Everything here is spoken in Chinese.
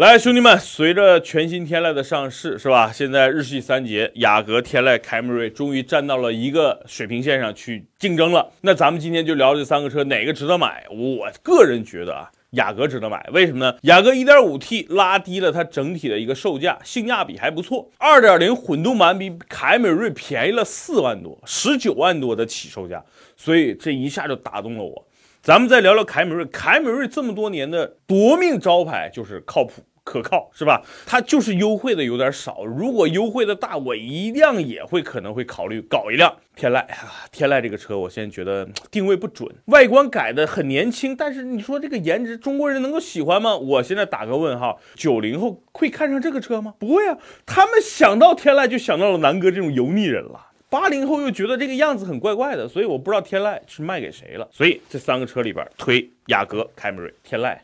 来，兄弟们，随着全新天籁的上市，是吧？现在日系三杰雅阁、天籁、凯美瑞终于站到了一个水平线上去竞争了。那咱们今天就聊这三个车，哪个值得买？我个人觉得啊，雅阁值得买。为什么呢？雅阁 1.5T 拉低了它整体的一个售价，性价比还不错。2.0混动版比凯美瑞便宜了四万多，十九万多的起售价，所以这一下就打动了我。咱们再聊聊凯美瑞，凯美瑞这么多年的夺命招牌就是靠谱。可靠是吧？它就是优惠的有点少，如果优惠的大，我一辆也会可能会考虑搞一辆天籁啊。天籁这个车，我现在觉得定位不准，外观改的很年轻，但是你说这个颜值，中国人能够喜欢吗？我现在打个问号。九零后会看上这个车吗？不会啊，他们想到天籁就想到了南哥这种油腻人了。八零后又觉得这个样子很怪怪的，所以我不知道天籁是卖给谁了。所以这三个车里边推雅阁、凯美瑞、天籁。